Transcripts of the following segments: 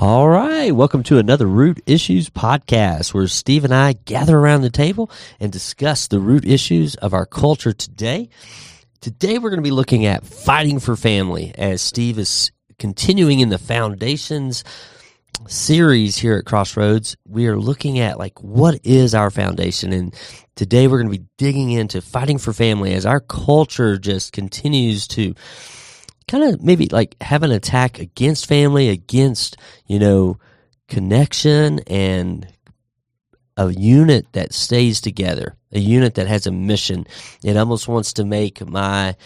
All right. Welcome to another Root Issues podcast where Steve and I gather around the table and discuss the root issues of our culture today. Today we're going to be looking at fighting for family as Steve is continuing in the foundations series here at Crossroads. We are looking at like what is our foundation and today we're going to be digging into fighting for family as our culture just continues to kind of maybe like have an attack against family, against, you know, connection and a unit that stays together, a unit that has a mission. It almost wants to make my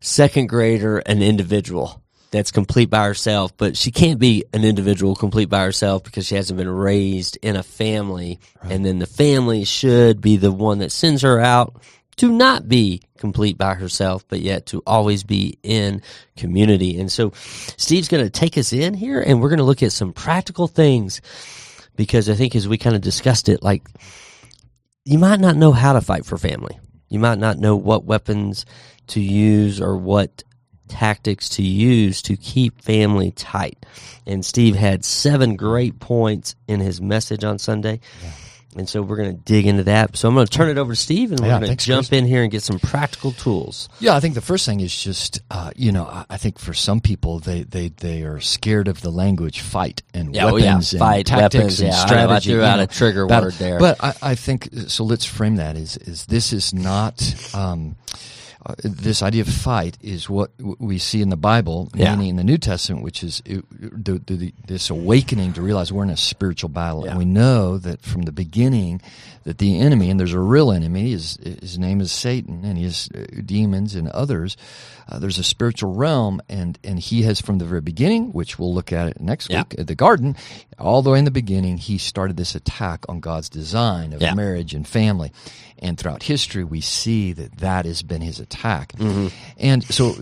second grader an individual that's complete by herself, but she can't be an individual complete by herself because she hasn't been raised in a family. Right. And then the family should be the one that sends her out to not be complete by herself, but yet to always be in community. And so Steve's going to take us in here and we're going to look at some practical things because I think as we kind of discussed it, like you might not know how to fight for family. You might not know what weapons to use or what tactics to use to keep family tight. And Steve had seven great points in his message on Sunday. Yeah. And so we're going to dig into that. So I'm going to turn it over to Steve, and we're yeah, going to jump Chris. in here and get some practical tools. Yeah, I think the first thing is just, uh, you know, I think for some people they, they, they are scared of the language fight and yeah, weapons oh, yeah. and fight, tactics weapons, and yeah, strategy. I, threw out a trigger word there, but I, I, think so. Let's frame that is is this is not. Um, uh, this idea of fight is what we see in the Bible, yeah. meaning in the New Testament, which is it, the, the, this awakening to realize we're in a spiritual battle, yeah. and we know that from the beginning that the enemy, and there's a real enemy, his, his name is Satan, and his uh, demons and others. Uh, there's a spiritual realm, and and he has from the very beginning, which we'll look at it next yeah. week at the garden, all the way in the beginning, he started this attack on God's design of marriage and family and throughout history, we see that that has been his attack. Mm-hmm. And so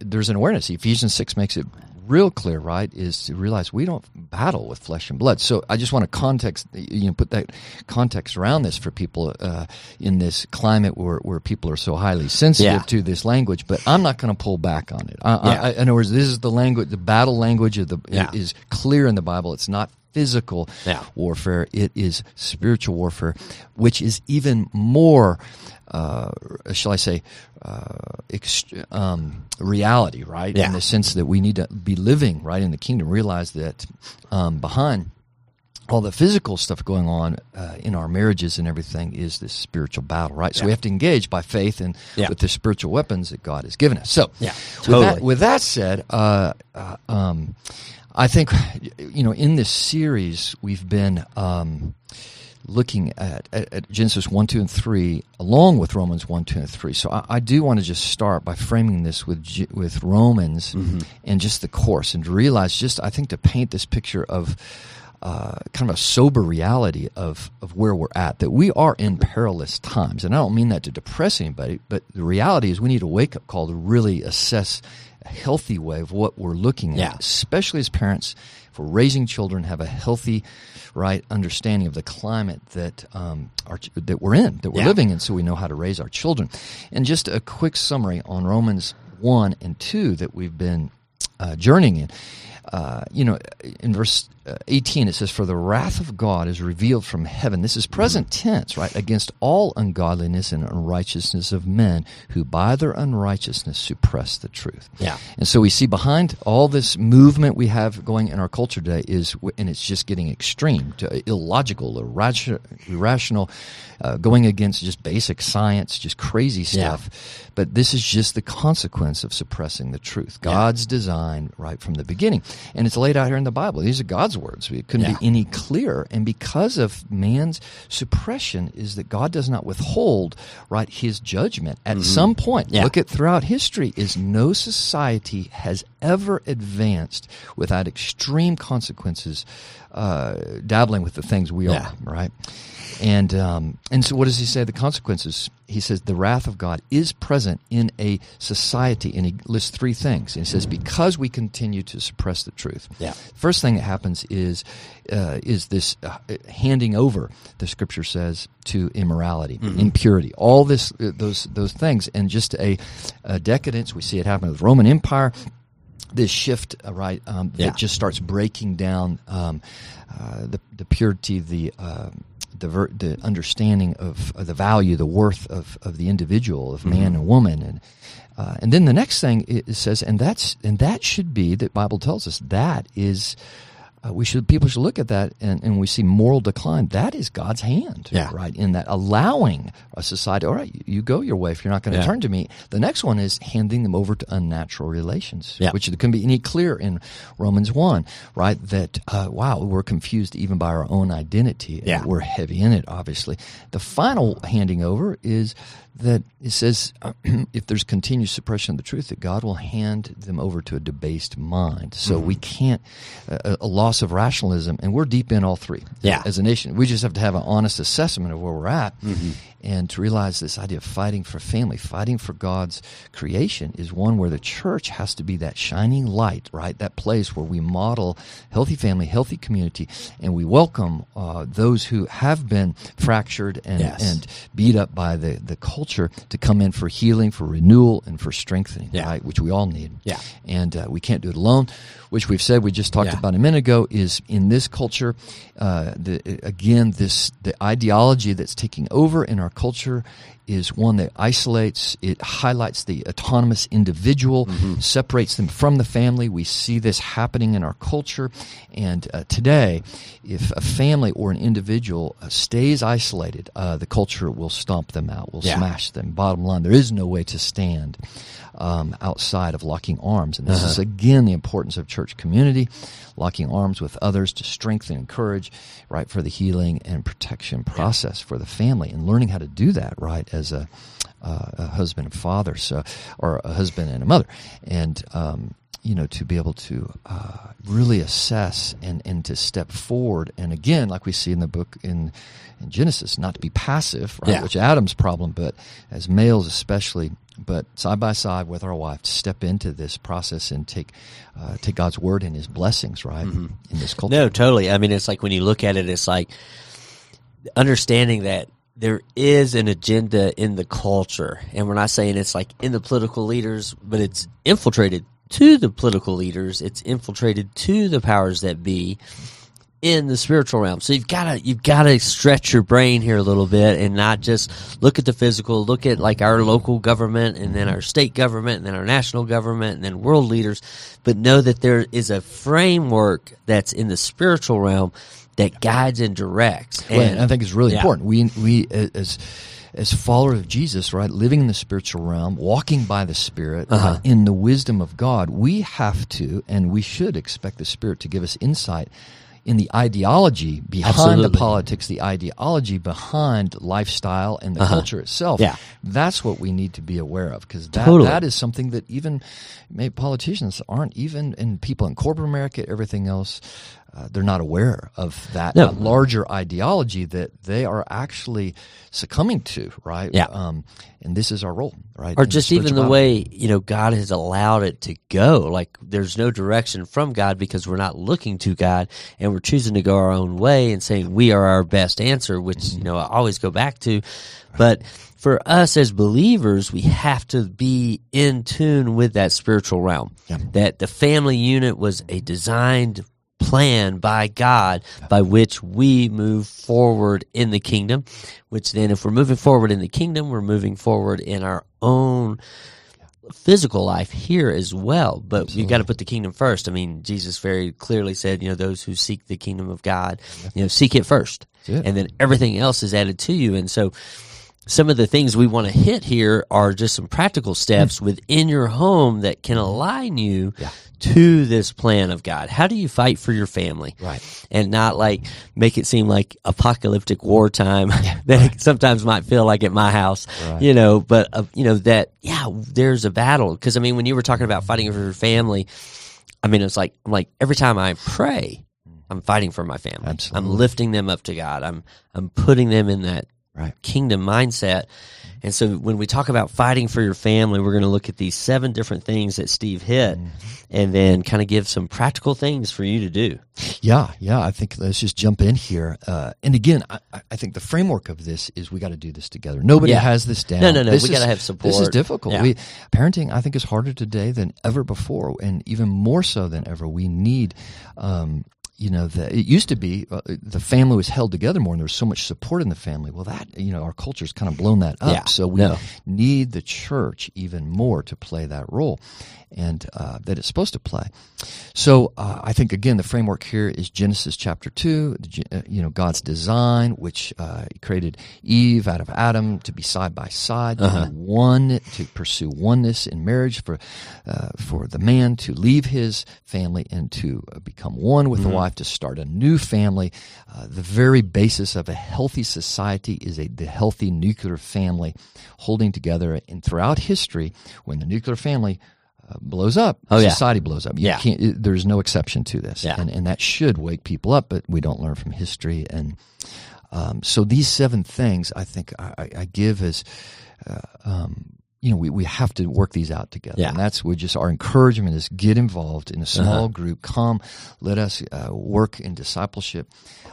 there's an awareness. Ephesians 6 makes it real clear, right, is to realize we don't battle with flesh and blood. So I just want to context, you know, put that context around this for people uh, in this climate where, where people are so highly sensitive yeah. to this language. But I'm not going to pull back on it. I, yeah. I, in other words, this is the language, the battle language of the yeah. is clear in the Bible. It's not physical yeah. warfare, it is spiritual warfare, which is even more, uh, shall I say, uh, ext- um, reality, right? Yeah. In the sense that we need to be living right in the kingdom, realize that um, behind all the physical stuff going on uh, in our marriages and everything is this spiritual battle, right? So yeah. we have to engage by faith and yeah. with the spiritual weapons that God has given us. So, yeah, totally. with, that, with that said, uh, uh, um, I think, you know, in this series, we've been um, looking at, at, at, Genesis 1, 2, and 3, along with Romans 1, 2, and 3. So I, I do want to just start by framing this with, with Romans mm-hmm. and just the course and to realize just, I think, to paint this picture of uh, kind of a sober reality of, of where we're at, that we are in perilous times. And I don't mean that to depress anybody, but the reality is we need a wake up call to really assess a healthy way of what we're looking yeah. at, especially as parents for raising children, have a healthy, right understanding of the climate that um, our, that we're in, that we're yeah. living in, so we know how to raise our children. And just a quick summary on Romans one and two that we've been uh, journeying in. Uh, you know, in verse Uh, 18 it says, For the wrath of God is revealed from heaven. This is present mm-hmm. tense, right? Against all ungodliness and unrighteousness of men who by their unrighteousness suppress the truth. Yeah. And so we see behind all this movement we have going in our culture today is, and it's just getting extreme to uh, illogical, irrational, uh, going against just basic science, just crazy stuff. Yeah. But this is just the consequence of suppressing the truth. God's yeah. design right from the beginning. And it's laid out here in the Bible. These are God's God's words. It couldn't yeah. be any clearer. And because of man's suppression, is that God does not withhold right his judgment at mm-hmm. some point. Yeah. Look at throughout history is no society has ever advanced without extreme consequences, uh, dabbling with the things we yeah. are. Right. And um, and so, what does he say? The consequences. He says the wrath of God is present in a society, and he lists three things. And he says because we continue to suppress the truth. Yeah. First thing that happens is uh, is this uh, handing over. The Scripture says to immorality, mm-hmm. impurity, all this uh, those those things, and just a, a decadence. We see it happen with the Roman Empire this shift, uh, right, um, Yeah. that just starts breaking down um, uh, the the purity, the uh, the, ver- the understanding of, of the value, the worth of, of the individual, of man and woman, and uh, and then the next thing it it says, and that's and that should be that Bible tells us that is. Uh, we should people should look at that and, and we see moral decline. That is God's hand, Yeah. right? In that allowing a society, all right, you, you go your way if you're not going to Yeah. turn to me. The next one is handing them over to unnatural relations, Yeah. which can be any clear in Romans one, right? That uh, wow, we're confused even by our own identity. Yeah. we're heavy in it. Obviously, the final handing over is that it says if there's continued suppression of the truth, that God will hand them over to a debased mind. So Mm-hmm. we can't a, a loss of rationalism, and we're deep in all three. Yeah. as a nation, we just have to have an honest assessment of where we're at, Mm-hmm. And to realize this idea of fighting for family, fighting for God's creation, is one where the church has to be that shining light, right? That place where we model healthy family, healthy community, and we welcome uh, those who have been fractured and Yes. and beat up by the, the culture to come in for healing, for renewal, and for strengthening, Yeah. right? Which we all need. Yeah. And uh, we can't do it alone, which we've said, we just talked Yeah. about a minute ago, is in this culture, uh, the, again, this the ideology that's taking over in our culture is one that isolates, it highlights the autonomous individual, Mm-hmm. separates them from the family. We see this happening in our culture. And uh, today, if a family or an individual uh, stays isolated, uh, the culture will stomp them out, will Yeah. smash them. Bottom line, there is no way to stand um, outside of locking arms. And this Uh-huh. is, again, the importance of church community, locking arms with others to strengthen, and encourage, right, for the healing and protection process for the family and learning how to do that, right, as a, uh, a husband and father, so, or a husband and a mother. And, um, you know, to be able to uh, really assess and, and to step forward. And again, like we see in the book in, in Genesis, not to be passive, right, Yeah. which Adam's problem, but as males especially, but side by side with our wife, to step into this process and take uh, take God's word and His blessings, right, in this culture. No, totally. I mean, it's like when you look at it, it's like understanding that there is an agenda in the culture, and we're not saying it's like in the political leaders, but it's infiltrated to the political leaders. It's infiltrated to the powers that be in the spiritual realm. So you've got to you've got to stretch your brain here a little bit and not just look at the physical, look at like our local government and then our state government and then our national government and then world leaders, but know that there is a framework that's in the spiritual realm that guides and directs. Well, and I think it's really Yeah. important. We we as as followers of Jesus, right, living in the spiritual realm, walking by the Spirit, Uh-huh. right, in the wisdom of God, we have to and we should expect the Spirit to give us insight in the ideology behind Absolutely. the politics, the ideology behind lifestyle and the culture itself. Uh-huh. Yeah. That's what we need to be aware of because that, Totally. that is something that even maybe politicians aren't even, and people in corporate America, everything else, uh, they're not aware of that, No. that larger ideology that they are actually succumbing to, right? Yeah. Um, and this is our role, right? or in just even the way you know God has allowed it to go. Like there's no direction from God because we're not looking to God and we're choosing to go our own way and saying we are our best answer, which Mm-hmm. you know I always go back to. But for us as believers, we have to be in tune with that spiritual realm. Yeah. That the family unit was a designed plan by God by which we move forward in the kingdom, which then if we're moving forward in the kingdom, we're moving forward in our own physical life here as well. But you've got to put the kingdom first. I mean, Jesus very clearly said, you know, those who seek the kingdom of God, you know, seek it first. It. And then everything else is added to you. And so some of the things we want to hit here are just some practical steps hmm. within your home that can hmm. align you Yeah. to this plan of God. How do you fight for your family? Right. And not like make it seem like apocalyptic wartime that it sometimes might feel like at my house, Right. you know, but uh, you know that yeah, there's a battle because I mean when you were talking about fighting for your family, I mean it's like I'm like every time I pray, hmm. I'm fighting for my family. Absolutely. I'm lifting them up to God. I'm I'm putting them in that Right. kingdom mindset. And so when we talk about fighting for your family, we're going to look at these seven different things that Steve hit mm-hmm. and then kind of give some practical things for you to do. Yeah, yeah. I think let's just jump in here. Uh, and again, I, I, think the framework of this is we got to do this together. Nobody yeah. has this down. No, no, no. This we got to have support. This is difficult. Yeah. We, parenting, I think, is harder today than ever before, and even more so than ever. We need um, you know, the, it used to be uh, the family was held together more, and there was so much support in the family. Well, that you know, our culture's kind of blown that up. Yeah, so we no. need the church even more to play that role and uh, that it's supposed to play. So uh, I think again the framework here is Genesis chapter two. Uh, you know God's design, which uh, created Eve out of Adam to be side by side, uh-huh. one to pursue oneness in marriage for uh, for the man to leave his family and to become one with mm-hmm. the wife to start a new family. the very basis of a healthy society is a the healthy nuclear family holding together. And throughout history, when the nuclear family uh, blows up, oh, society yeah. blows up. You yeah. There's no exception to this. Yeah. And, and that should wake people up, but we don't learn from history. And um, so these seven things I think I, I give as, uh, um, you know, we, we have to work these out together. Yeah. And that's we just our encouragement is get involved in a small uh-huh. group. Come, let us uh, work in discipleship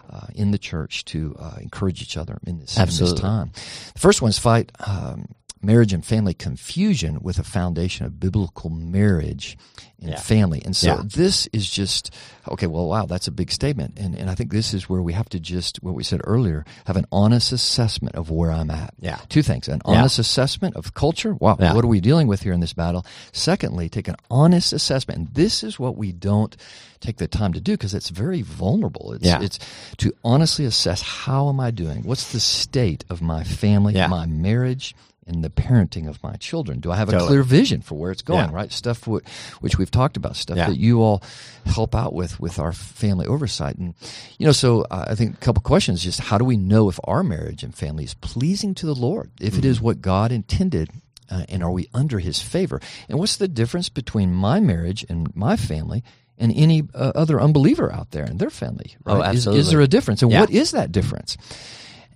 uh, in the church to uh, encourage each other in this, in this, time. The first one is fight um, marriage and family confusion with a foundation of biblical marriage and yeah. family. And so yeah. this is just okay, well wow, that's a big statement. And and I think this is where we have to just what we said earlier, have an honest assessment of where I'm at. Yeah. Two things. An honest yeah. assessment of culture. Wow, what are we dealing with here in this battle? Secondly, take an honest assessment. And this is what we don't take the time to do because it's very vulnerable. It's yeah. it's to honestly assess how am I doing? What's the state of my family, my marriage? In the parenting of my children? Do I have a totally. clear vision for where it's going? Yeah. Right, stuff w- which we've talked about, stuff yeah. that you all help out with with our family oversight, and you know. So uh, I think a couple questions: just how do we know if our marriage and family is pleasing to the Lord? If mm-hmm. it is mm-hmm. what God intended. Uh, and are we under his favor? And what's the difference between my marriage and my family and any uh, other unbeliever out there and their family? Oh, right? Oh, absolutely. Is, is there a difference? And yeah. what is that difference?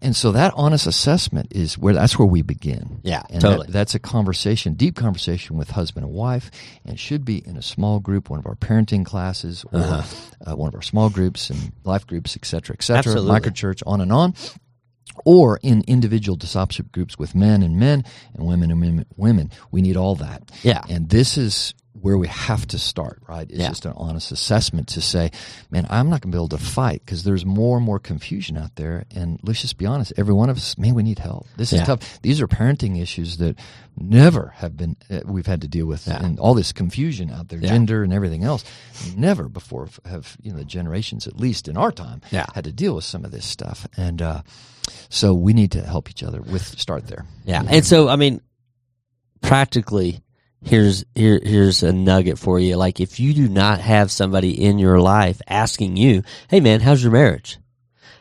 And so that honest assessment is where that's where we begin. Yeah, and totally. That, that's a conversation, deep conversation with husband and wife, and should be in a small group, one of our parenting classes, or uh-huh. uh, one of our small groups and life groups, et cetera, et cetera, microchurch, on and on. Or in individual discipleship groups with men and men and women and women. We need all that. Yeah. And this is where we have to start, right? It's yeah. just an honest assessment to say, man, I'm not going to be able to fight because there's more and more confusion out there. And let's just be honest, every one of us, man, we need help. This is yeah. tough. These are parenting issues that never have been, uh, we've had to deal with. Yeah. And all this confusion out there, gender and everything else, never before have, you know, the generations, at least in our time, had to deal with some of this stuff. And, uh, so we need to help each other with start there. Yeah. And so, I mean, practically, here's here here's a nugget for you. Like if you do not have somebody in your life asking you, "Hey man, how's your marriage?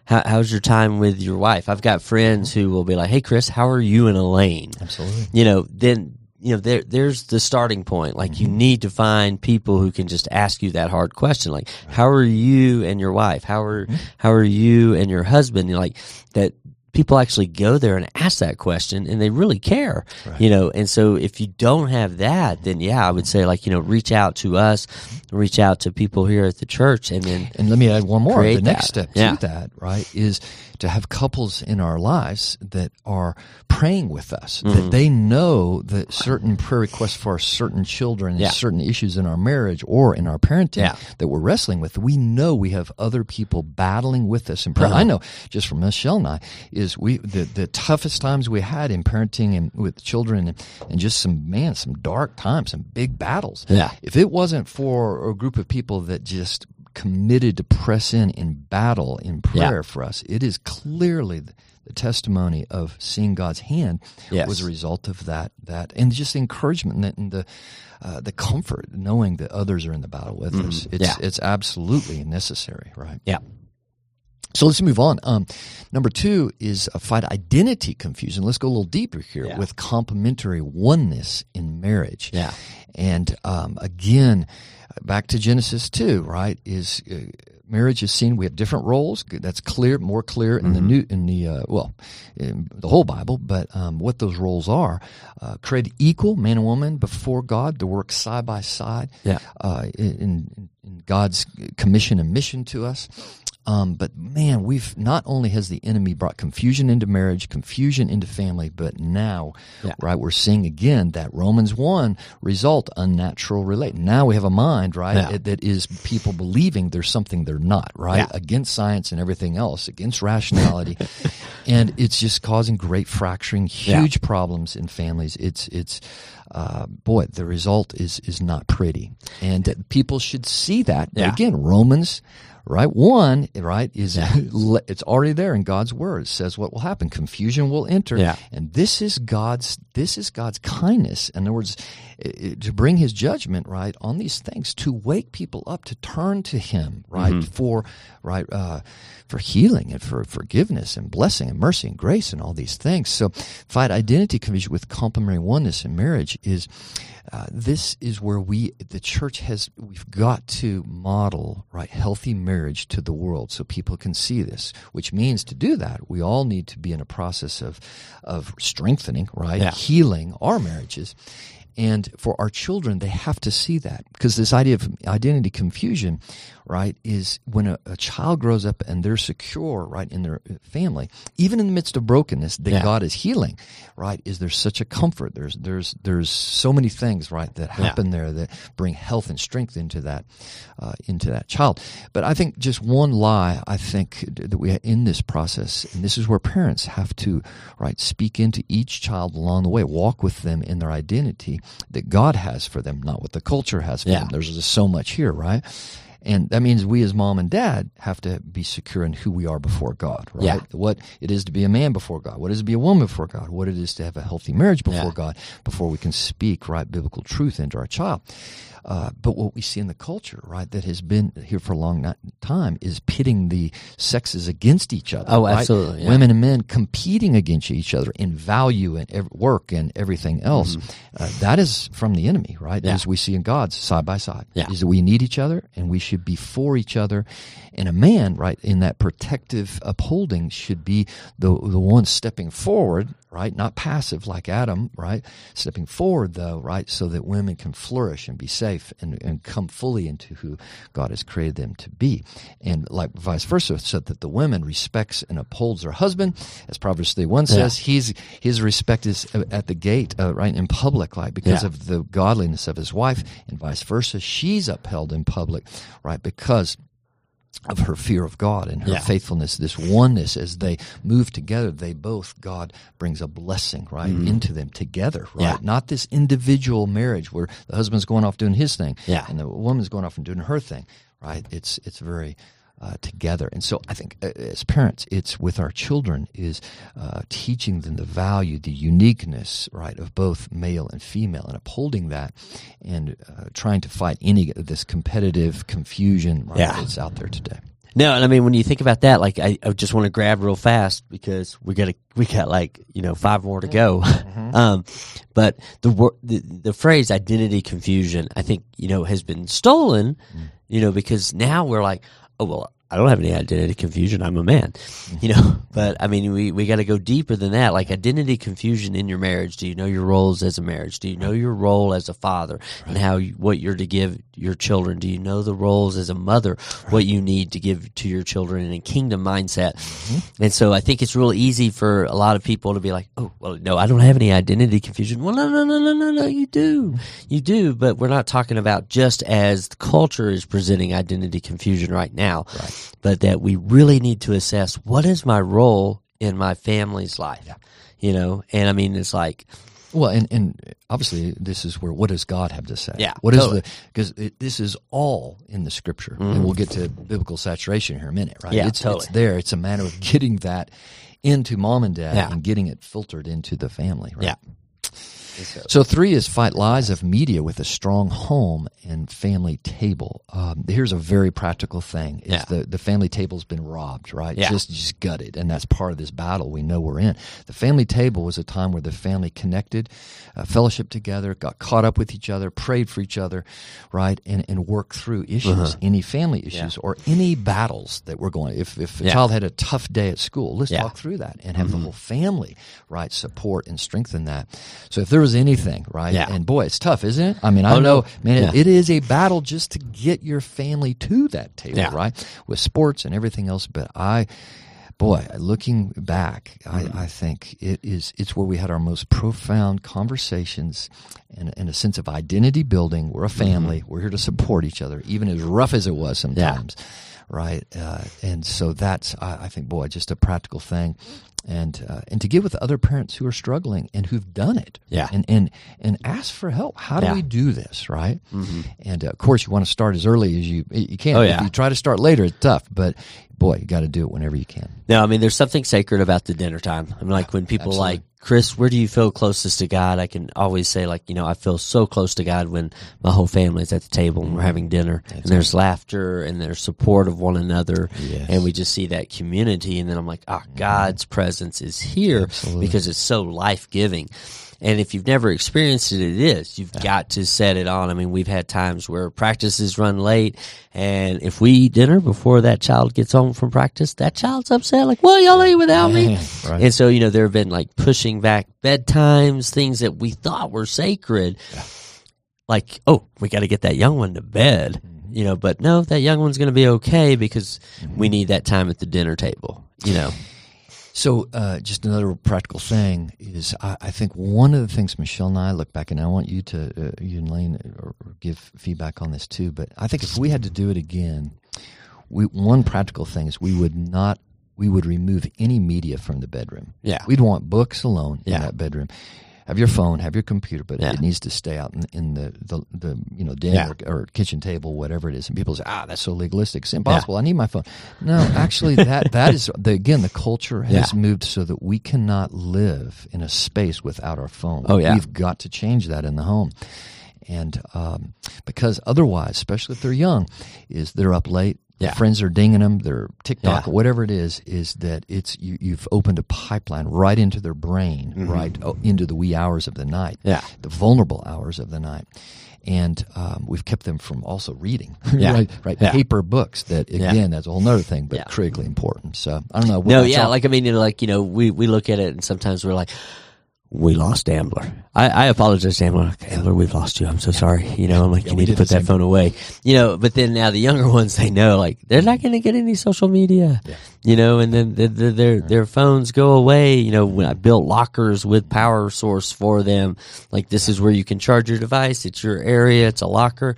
How, how's your time with your wife?" I've got friends who will be like, "Hey Chris, how are you and Elaine?" Absolutely. You know, then you know there there's the starting point. Like mm-hmm. you need to find people who can just ask you that hard question, like, right. "How are you and your wife? How are mm-hmm. how are you and your husband?" You know, like that people actually go there and ask that question and they really care right. you know and so if you don't have that then yeah i would say like you know reach out to us reach out to people here at the church and then and let me add one more the next that. step yeah. to that right is to have couples in our lives that are praying with us, mm-hmm. that they know that certain prayer requests for certain children, yeah. certain issues in our marriage or in our parenting yeah. that we're wrestling with, we know we have other people battling with us in prayer. Uh-huh. I know just from Michelle and I is we the, the toughest times we had in parenting and with children and, and just some man some dark times, some big battles. Yeah. If it wasn't for a group of people that just committed to press in in battle in prayer yeah. for us. It is clearly the, the testimony of seeing God's hand yes. was a result of that that and just the encouragement and the uh, the comfort knowing that others are in the battle with mm-hmm. us. It's yeah. it's absolutely necessary, right? Yeah. So let's move on. Um, number two is a fight identity confusion. Let's go a little deeper here yeah. with complementary oneness in marriage. Yeah. And um, again, back to Genesis 2, right? Is uh, marriage is seen. We have different roles. That's clear, more clear in mm-hmm. the new, in the uh, well, in the whole Bible. But um, what those roles are, uh, created equal, man and woman, before God, to work side by side. Yeah. Uh, in, in God's commission and mission to us. Um, but man, we've not only has the enemy brought confusion into marriage, confusion into family, but now, yeah. right, we're seeing again that Romans 1 result unnatural relate. Now we have a mind, right, yeah. that is people believing there's something they're not, right, yeah. against science and everything else, against rationality. and it's just causing great fracturing, huge problems in families. It's, it's, uh, boy, the result is, is not pretty. And people should see that. Again, Romans, right? One, right, is yeah. it's already there in God's word. It says what will happen. Confusion will enter. Yeah. And this is God's this is God's kindness. In other words, to bring his judgment, right, on these things, to wake people up, to turn to him, right, mm-hmm. for right uh, for healing and for forgiveness and blessing and mercy and grace and all these things. So fight identity confusion with complementary oneness in marriage is uh, this is where we, the church has, we've got to model, right, healthy marriage to the world so people can see this, which means to do that, we all need to be in a process of, of strengthening, right, yeah. Healing our marriages. And for our children, they have to see that because this idea of identity confusion right, is when a, a, child grows up and they're secure, right, in their family, even in the midst of brokenness that yeah. God is healing, right, is there such a comfort. There's there's there's so many things, right, that happen yeah. there that bring health and strength into that uh, into that child. But I think just one lie I think that we are in this process, and this is where parents have to right speak into each child along the way, walk with them in their identity that God has for them, not what the culture has for yeah. them. There's just so much here, right? And that means we as mom and dad have to be secure in who we are before God, right? Yeah. What it is to be a man before God, what it is to be a woman before God, what it is to have a healthy marriage before yeah. God, before we can speak right biblical truth into our child. Uh, but what we see in the culture, right, that has been here for a long time is pitting the sexes against each other. Oh, right? absolutely. Yeah. Women and men competing against each other in value and ev- work and everything else. Mm-hmm. Uh, that is from the enemy, right? Yeah. As we see in God's side by side. Yeah. Is that we need each other and we should be for each other. And a man, right, in that protective upholding should be the, the one stepping forward right? Not passive like Adam, right? Stepping forward though, right? So that women can flourish and be safe and, and come fully into who God has created them to be. And like vice versa, so that the woman respects and upholds her husband. As Proverbs 31 says, yeah. he's, his respect is at the gate, uh, right? In public, like because yeah. of the godliness of his wife and vice versa. She's upheld in public, right? Because of her fear of God and her yeah. faithfulness, this oneness as they move together, they both, God brings a blessing, right, mm-hmm. into them together, right? Yeah. Not this individual marriage where the husband's going off doing his thing yeah. and the woman's going off and doing her thing, right? It's, it's very, uh, together. And so I think uh, as parents, it's with our children is uh, teaching them the value, the uniqueness, right, of both male and female, and upholding that, and uh, trying to fight any of this competitive confusion right, yeah. that's out there today. No, and I mean when you think about that, like I, I just want to grab real fast because we got we got like you know five more to go. Mm-hmm. um, but the, the the phrase identity confusion, I think you know has been stolen, mm. you know because now we're like, oh well, I don't have any identity confusion. I'm a man, mm-hmm. you know. But I mean, we we got to go deeper than that. Like identity confusion in your marriage. Do you know your roles as a marriage? Do you know your role as a father and how you, what you're to give your children? Do you know the roles as a mother? What you need to give to your children in a kingdom mindset? Mm-hmm. And so I think it's real easy for a lot of people to be like, oh, well, no, I don't have any identity confusion. Well, no, no, no, no, no, no, you do, you do. But we're not talking about just as the culture is presenting identity confusion right now. Right but that we really need to assess what is my role in my family's life, yeah. you know? And I mean, it's like, well, and, and obviously, this is where what does God have to say? Yeah, what totally. is the because this is all in the Scripture, mm-hmm. and we'll get to biblical saturation here in a minute, right? Yeah, it's, totally. it's there. It's a matter of getting that into mom and dad yeah. and getting it filtered into the family, right? Yeah. So three is fight lies of media with a strong home and family table. Um, here's a very practical thing: is Yeah. the the family table's been robbed, right? Yeah. Just just gutted, and that's part of this battle we know we're in. The family table was a time where the family connected, uh, fellowship together, got caught up with each other, prayed for each other, right, and and worked through issues, any family issues, or any battles that we're going. If if a Yeah. child had a tough day at school, let's Yeah. talk through that and have the whole family right support and strengthen that. So if there was anything right, Yeah. and boy, it's tough, isn't it? I mean, I Oh, know, no. man, Yeah. it, it is a battle just to get your family to that table, Yeah. right, with sports and everything else. But I. Boy, looking back, Mm-hmm. I, I think it is it's where we had our most profound conversations and, and a sense of identity building. We're a family. Mm-hmm. We're here to support each other, even as rough as it was sometimes right? Uh, and so that's, I, I think, boy, just a practical thing, and uh, and to get with other parents who are struggling and who've done it, Yeah. and and and ask for help. How do Yeah. we do this, right? And uh, of course, you want to start as early as you you can. Oh, If yeah. you try to start later, it's tough, but boy, you got to do it whenever you can. No, I mean, there's something sacred about the dinner time. I mean, like when people Absolutely. like, Chris, where do you feel closest to God? I can always say, like, you know, I feel so close to God when my whole family's at the table and we're having dinner and there's laughter and there's support of one another. Yes. And we just see that community. And then I'm like, ah, God's presence is here Absolutely. because it's so life giving. And if you've never experienced it, it is. You've got to set it on. I mean, we've had times where practices run late, and if we eat dinner before that child gets home from practice, that child's upset. Like, well, y'all ate without me. Right. And so, you know, there have been like pushing back bedtimes, things that we thought were sacred. Like, oh, we got to get that young one to bed, Mm-hmm. you know, but no, that young one's going to be okay because we need that time at the dinner table, you know. So, uh, just another practical thing is, I, I think one of the things Michelle and I look back, and I want you to, uh, you and Lane, or, or give feedback on this too. But I think if we had to do it again, we one practical thing is we would not, we would remove any media from the bedroom. Yeah. we'd want books alone Yeah. in that bedroom. Have your phone, have your computer, but Yeah. it needs to stay out in, in the, the the you know den Yeah. or, or kitchen table, whatever it is. And people say, "Ah, that's so legalistic. It's impossible. I need my phone." No, actually, that that is the, again the culture has Yeah. moved so that we cannot live in a space without our phone. Oh, yeah. we've got to change that in the home, and um, because otherwise, especially if they're young, is they're up late. Yeah. Friends are dinging them. Their TikTok Yeah. whatever it is, is that it's you, you've opened a pipeline right into their brain, right oh, into the wee hours of the night, Mm-hmm. Yeah. the vulnerable hours of the night. And um, we've kept them from also reading, Yeah. right? Right, Yeah. paper books. That again, that's a whole other thing, but critically important. So I don't know. what No, yeah, all- like I mean, you know, like you know, we we look at it and sometimes we're like, we lost Ambler. I, I apologize, to Ambler. Ambler, we've lost you. I'm so sorry. You know, I'm like, Yeah, you need to put that phone away. You know, but then now the younger ones, they know like they're not going to get any social media. Yeah. You know, and then the, the, their their phones go away. You know, when I built lockers with power source for them, like this is where you can charge your device. It's your area. It's a locker.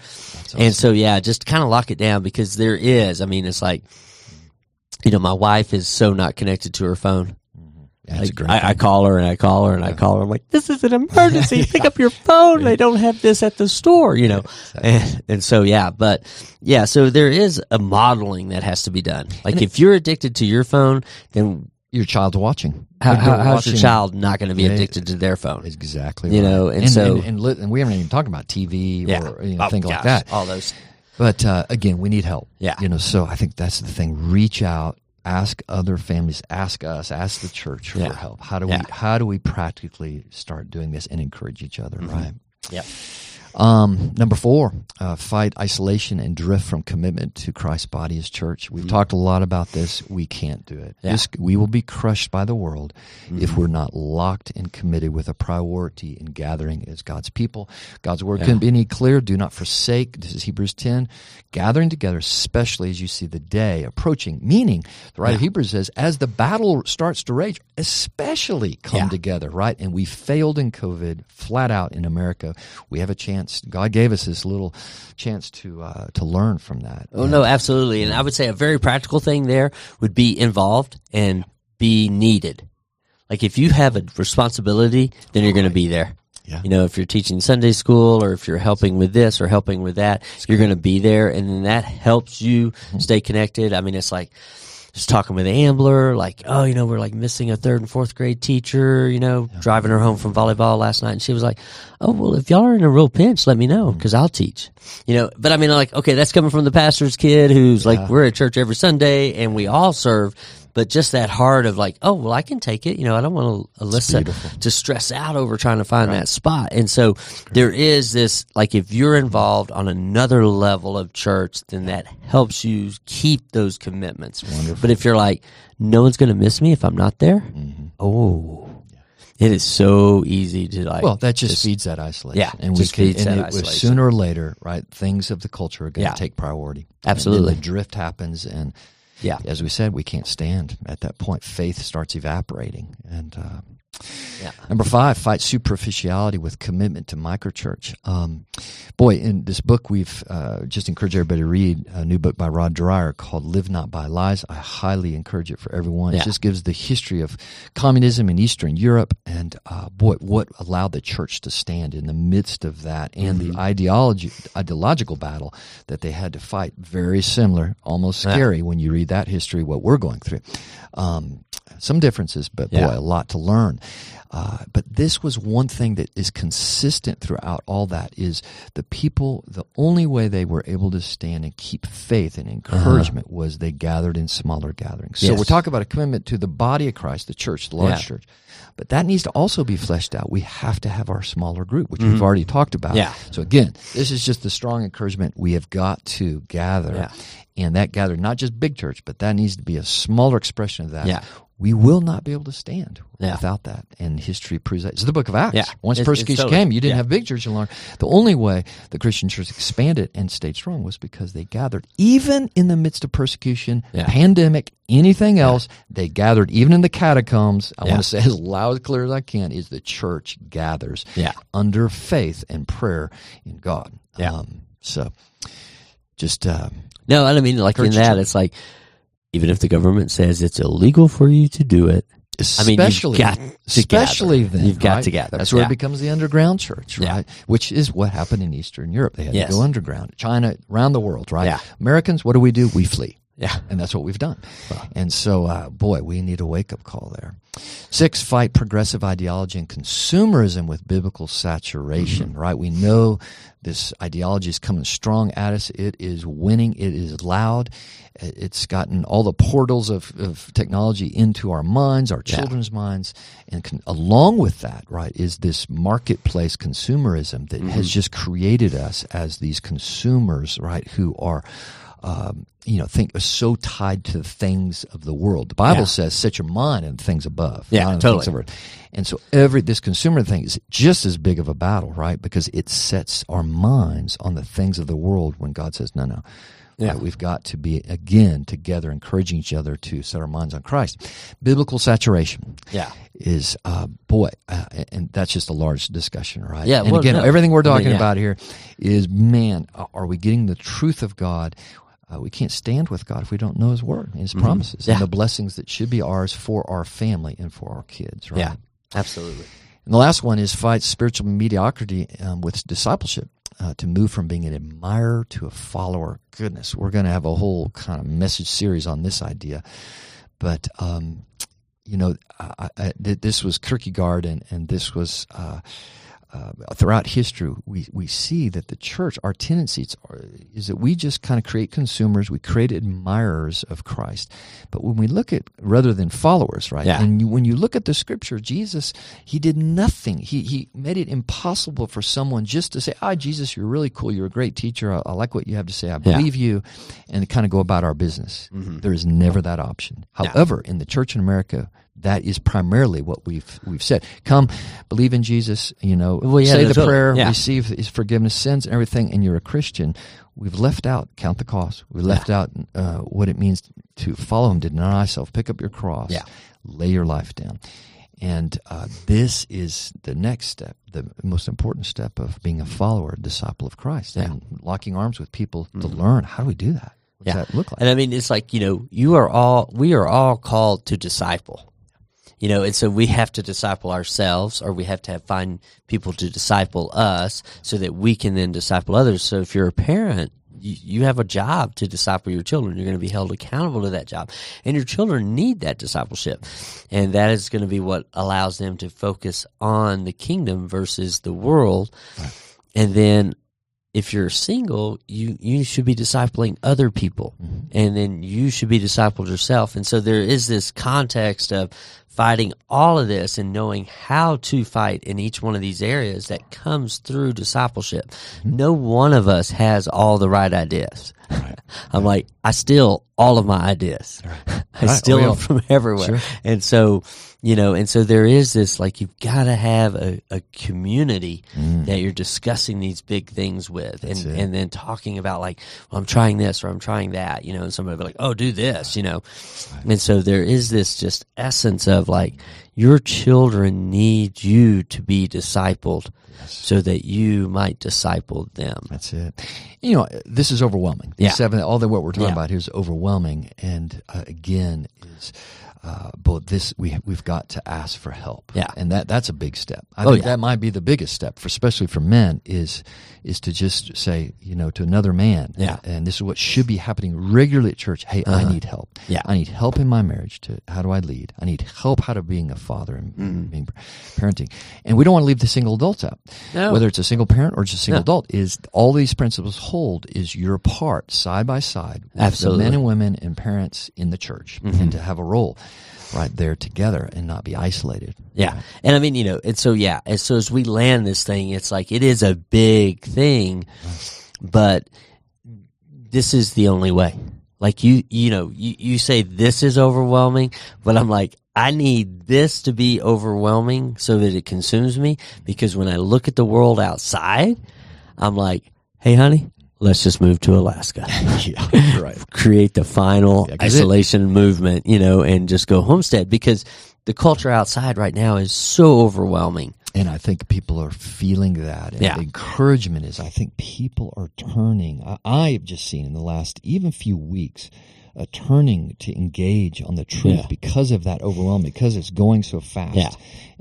And so yeah, just kind of lock it down because there is. I mean, it's like, you know, my wife is so not connected to her phone. That's Like, I, I call her and I call her and I call her. I'm like, this is an emergency. Pick up your phone. They don't have this at the store, you know. And, and so, yeah, but yeah, so there is a modeling that has to be done. Like, if you're addicted to your phone, then your child's watching. how, how, how's your child not going to be Yeah. addicted to their phone? Exactly. You right. know, and so- and, and, and we haven't even talked about TV Yeah. or you know, Oh, things like that. All those. But uh, again, we need help. Yeah. You know, so I think that's the thing. Reach out, ask other families, ask us, ask the church for help. How do Yeah. Mm-hmm. we how do we practically start doing this and encourage each other, right? Yep. Um, number four, uh, fight isolation and drift from commitment to Christ's body as church. We've talked a lot about this. We can't do it. Mm-hmm. Yeah. This, we will be crushed by the world Mm-hmm. if we're not locked and committed with a priority in gathering as God's people. God's word couldn't be any clearer. Do not forsake. This is Hebrews 10. Gathering together, especially as you see the day approaching. Meaning, the writer of Hebrews says, as the battle starts to rage, especially come Yeah. together, right? And we failed in COVID flat out in America. We have a chance. God gave us this little chance to uh, to learn from that. Oh no, absolutely. And I would say a very practical thing there would be involved and be needed. Like if you have a responsibility, then you're going to be there. Yeah. You know, if you're teaching Sunday school or if you're helping with this or helping with that, you're going to be there and then that helps you Mm-hmm. stay connected. I mean, it's like just talking with Ambler, like, oh, you know, we're like missing a third and fourth grade teacher, you know, yeah. driving her home from volleyball last night. And she was like, oh, well, if y'all are in a real pinch, let me know because mm-hmm. I'll teach, you know. But I mean, like, okay, that's coming from the pastor's kid who's yeah. like, we're at church every Sunday and we all serve but just that heart of like, oh, well, I can take it. You know, I don't want Alyssa to stress out over trying to find right. that spot. And so Great. there is this, like, if you're involved on another level of church, then that helps you keep those commitments. Wonderful. But if you're like, no one's going to miss me if I'm not there, mm-hmm. oh, it is so easy to like. Well, that just, just feeds that isolation. Yeah, and we can, and it was sooner or later, right? Things of the culture are going to yeah. take priority. Absolutely, and the drift happens, and yeah. As we said, we can't stand at that point. Faith starts evaporating. And uh, yeah. Number five, fight superficiality with commitment to microchurch. Um, boy, in this book, we've uh, just encouraged everybody to read a new book by Rod Dreher called "Live Not by Lies." I highly encourage it for everyone. Yeah. It just gives the history of communism in Eastern Europe, and uh, boy, what allowed the church to stand in the midst of that, and mm-hmm. the ideology, ideological battle that they had to fight. Very similar, almost scary yeah. when you read that history. What we're going through. Um, some differences, but boy, yeah. a lot to learn. Uh, but this was one thing that is consistent throughout all that is the people, the only way they were able to stand and keep faith and encouragement uh-huh. was they gathered in smaller gatherings. Yes. So we're talking about a commitment to the body of Christ, the church, the large yeah. church. But that needs to also be fleshed out. We have to have our smaller group, which mm-hmm. we've already talked about. Yeah. So again, this is just the strong encouragement. We have got to gather. Yeah. And that gather, not just big church, but that needs to be a smaller expression of that. Yeah we will not be able to stand yeah. without that. And history proves that. It's the book of Acts. Yeah. Once it's, persecution it's totally, came, you didn't yeah. have big church learn. The only way the Christian church expanded and stayed strong was because they gathered, even in the midst of persecution, pandemic, anything else, they gathered, even in the catacombs. I want to say as loud and clear as I can, is the church gathers under faith and prayer in God. Yeah. Um, so just. Uh, no, I don't mean, like in that, it's like, even if the government says it's illegal for you to do it. Especially, I mean, especially then, you've got right? to gather. That's where yeah. it becomes the underground church, right? Yeah. Which is what happened in Eastern Europe. They had yes. to go underground. China, around the world, right? Yeah. Americans, what do we do? We flee. Yeah. And that's what we've done. And so, uh, boy, we need a wake up call there. Six, fight progressive ideology and consumerism with biblical saturation, mm-hmm. right? We know this ideology is coming strong at us. It is winning. It is loud. It's gotten all the portals of, of technology into our minds, our children's yeah. minds. And con- along with that, right, is this marketplace consumerism that mm-hmm. has just created us as these consumers, right, who are um, you know, think are so tied to the things of the world. The Bible yeah. says, "Set your mind on things above." Yeah, totally. And so every this consumer thing is just as big of a battle, right? Because it sets our minds on the things of the world. When God says, "No, no." Yeah. Right? We've got to be again together, encouraging each other to set our minds on Christ. Biblical saturation, yeah, is uh, boy, uh, and that's just a large discussion, right? Yeah. And well, again, no. everything we're talking I mean, yeah. about here is man, are we getting the truth of God? Uh, we can't stand with God if we don't know His Word and His mm-hmm. promises yeah. and the blessings that should be ours for our family and for our kids. Right? Yeah, absolutely. And the last one is fight spiritual mediocrity um, with discipleship. Uh, to move from being an admirer to a follower. Goodness, we're going to have a whole kind of message series on this idea. But, um, you know, I, I, this was Kierkegaard and, and this was. Uh, uh, throughout history, we, we see that the church, our tendencies are, is that we just kind of create consumers, we create admirers of Christ. But when we look at, rather than followers, right? Yeah. And you, when you look at the scripture, Jesus, he did nothing. He, he made it impossible for someone just to say, ah, Jesus, you're really cool. You're a great teacher. I, I like what you have to say. I believe yeah. you. And kind of go about our business. Mm-hmm. There is never that option. However, yeah. in the church in America, that is primarily what we've we've said. Come, believe in Jesus. You know, well, yeah, say the prayer, yeah. receive His forgiveness sins and everything, and you're a Christian. We've left out count the cost. We left yeah. out uh, what it means to follow Him, deny yourself, pick up your cross, lay your life down. And uh, this is the next step, the most important step of being a follower, a disciple of Christ, and locking arms with people mm-hmm. to learn. How do we do that? What's yeah. that look like? And I mean, it's like you know, you are all we are all called to disciple you know, and so we have to disciple ourselves, or we have to have, find people to disciple us, so that we can then disciple others. So if you're a parent, you, have a job to disciple your children. You're going to be held accountable to that job. And your children need that discipleship. And that is going to be what allows them to focus on the kingdom versus the world. Right. And then if you're single, you, you should be discipling other people mm-hmm. and then you should be discipled yourself. And so there is this context of fighting all of this and knowing how to fight in each one of these areas that comes through discipleship. Mm-hmm. No one of us has all the right ideas. Right. I'm like, I steal all of my ideas. Right. I steal them from everywhere. Sure. And so, you know, and so there is this, like, you've got to have a, a community mm. that you're discussing these big things with and, and then talking about like, well, I'm trying this or I'm trying that, you know, and somebody be like, oh, do this, you know. Right. And so there is this just essence of like, your children need you to be discipled yes. so that you might disciple them. That's it. You know, this is overwhelming. Yeah. Seven, all that what we're talking yeah. about here is overwhelming. And uh, again, is this we we've got to ask for help. Yeah, and that that's a big step. I oh, think yeah. that might be the biggest step, for especially for men, is is to just say, you know, to another man. Yeah, and this is what should be happening regularly at church. Hey, uh-huh. I need help. Yeah, I need help in my marriage. To how do I lead? I need help how to being a father and mm-hmm. being parenting. And we don't want to leave the single adults out. No. whether it's a single parent or just a single no. adult. Is all these principles hold is your part side by side with Absolutely. the men and women and parents in the church, mm-hmm. and to have a role right there together and not be isolated. Yeah. And I mean, you know, and so, yeah. And so as we land this thing, it's like, it is a big thing, but this is the only way. Like you, you know, you, you say this is overwhelming, but I'm like, I need this to be overwhelming so that it consumes me because when I look at the world outside, I'm like, hey, honey, let's just move to Alaska. yeah, right. Create the final yeah, isolation it, movement, you know, and just go homestead because the culture outside right now is so overwhelming. And I think people are feeling that. And yeah. the encouragement is I think people are turning. I, I've just seen in the last even few weeks a turning to engage on the truth yeah. because of that overwhelm, because it's going so fast yeah.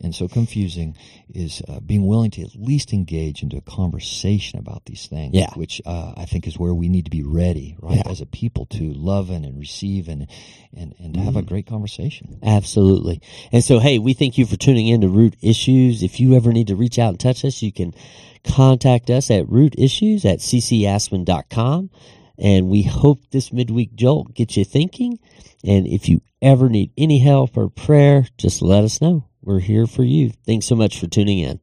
and so confusing, is uh, being willing to at least engage into a conversation about these things, yeah. which uh, I think is where we need to be ready, right, as a people to love and, and receive and and and to have a mm. great conversation. Absolutely. And so, hey, we thank you for tuning in to Root Issues. If you ever need to reach out and touch us, you can contact us at rootissues at ccaspen.com. And we hope this midweek jolt gets you thinking. And if you ever need any help or prayer, just let us know. We're here for you. Thanks so much for tuning in.